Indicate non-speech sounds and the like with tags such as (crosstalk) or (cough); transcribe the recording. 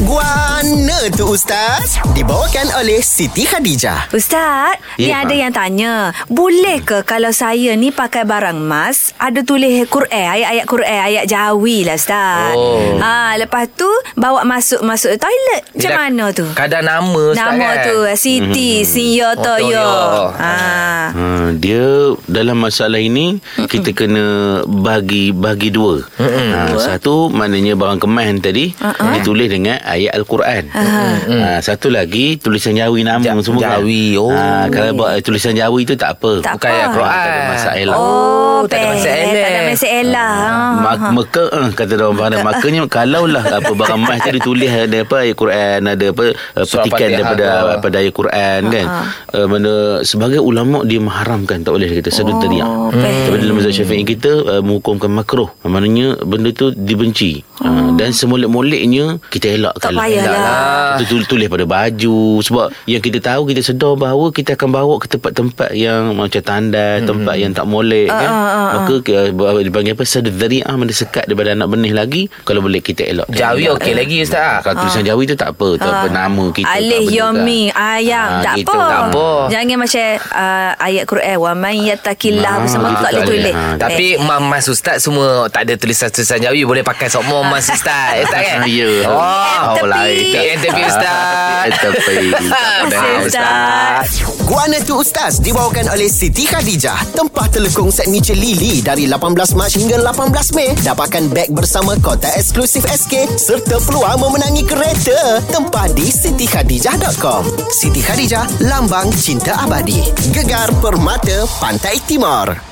Guana tu Ustaz Dibawakan oleh Siti Khadijah Ustaz, ni Ya, ada yang tanya, boleh ke kalau saya ni pakai barang emas, ada tulis Quran, ayat-ayat Quran, ayat Jawi lah Ustaz. Oh. Ha, lepas tu bawa masuk masuk toilet. Macam mana tu? Kadang nama Ustaz Nama kan? tu Siti, Sia, Oh, Toyo. Toyo. Ha. Ha, dia dalam masalah ini kita kena bagi bagi dua. Ha, satu maknanya barang kemas tadi ditulis dengan ayat al-Quran. Ha, satu lagi tulisan Jawi nama Ja- semua. kan? Jawi, oh. Ha, kalau buat tulisan Jawi tu tak apa. Tak Bukan apa. ayat Quran. Tak ada masalah. Oh, tak ada masalah. Tak ada masalah. Mak, maka eh, kata orang pandai makanya kalaulah apa barang emas tu ditulis ada apa ayat Quran ada apa Surah petikan daripada daripada ayat Quran kan uh, mana sebagai ulama dia mengharamkan tak boleh kita sedut tadi Oh, baik. Tapi dalam mazhab Syafi'i kita uh, menghukumkan makruh. Maknanya benda tu dibenci. Uh, dan semolek-moleknya kita elakkan. Tak payahlah. kita tulis, tulis pada baju. Sebab yang kita tahu kita sedar bahawa kita akan bawa ke tempat-tempat yang macam tandai tempat yang tak molek kan? maka ke- uh, dipanggil apa? Sadar dhari'ah mana sekat daripada anak benih lagi. Kalau boleh kita elak Jawi okey lagi Ustaz. kalau tulisan Jawi tu tak apa. Tu apa nama kita Ah. Alih tak apa yomi. juga. ayam. Ah, tak, apa. Tak apa. Jangan macam uh, ayat Quran wa man yattaqillah Ah, semua gitu tak boleh tak tulis. Ah, Tapi mas Ustaz semua tak ada tulisan-tulisan Jawi boleh pakai sokmo mas (laughs) Ustaz. Ustaz kan? (laughs) Ya. Oh, Oh, lain. Eh, tepi Ustaz. Eh, (laughs) kasih, Ustaz. Guana tu Ustaz Dibawakan oleh Siti Khadijah Tempah telekung set Michelin Lily Dari 18 Mac hingga 18 Mei Dapatkan beg bersama kotak eksklusif SK Serta peluang memenangi kereta Tempah di sitikhadijah.com Siti Khadijah Lambang Cinta Abadi Gegar Permata Pantai Timur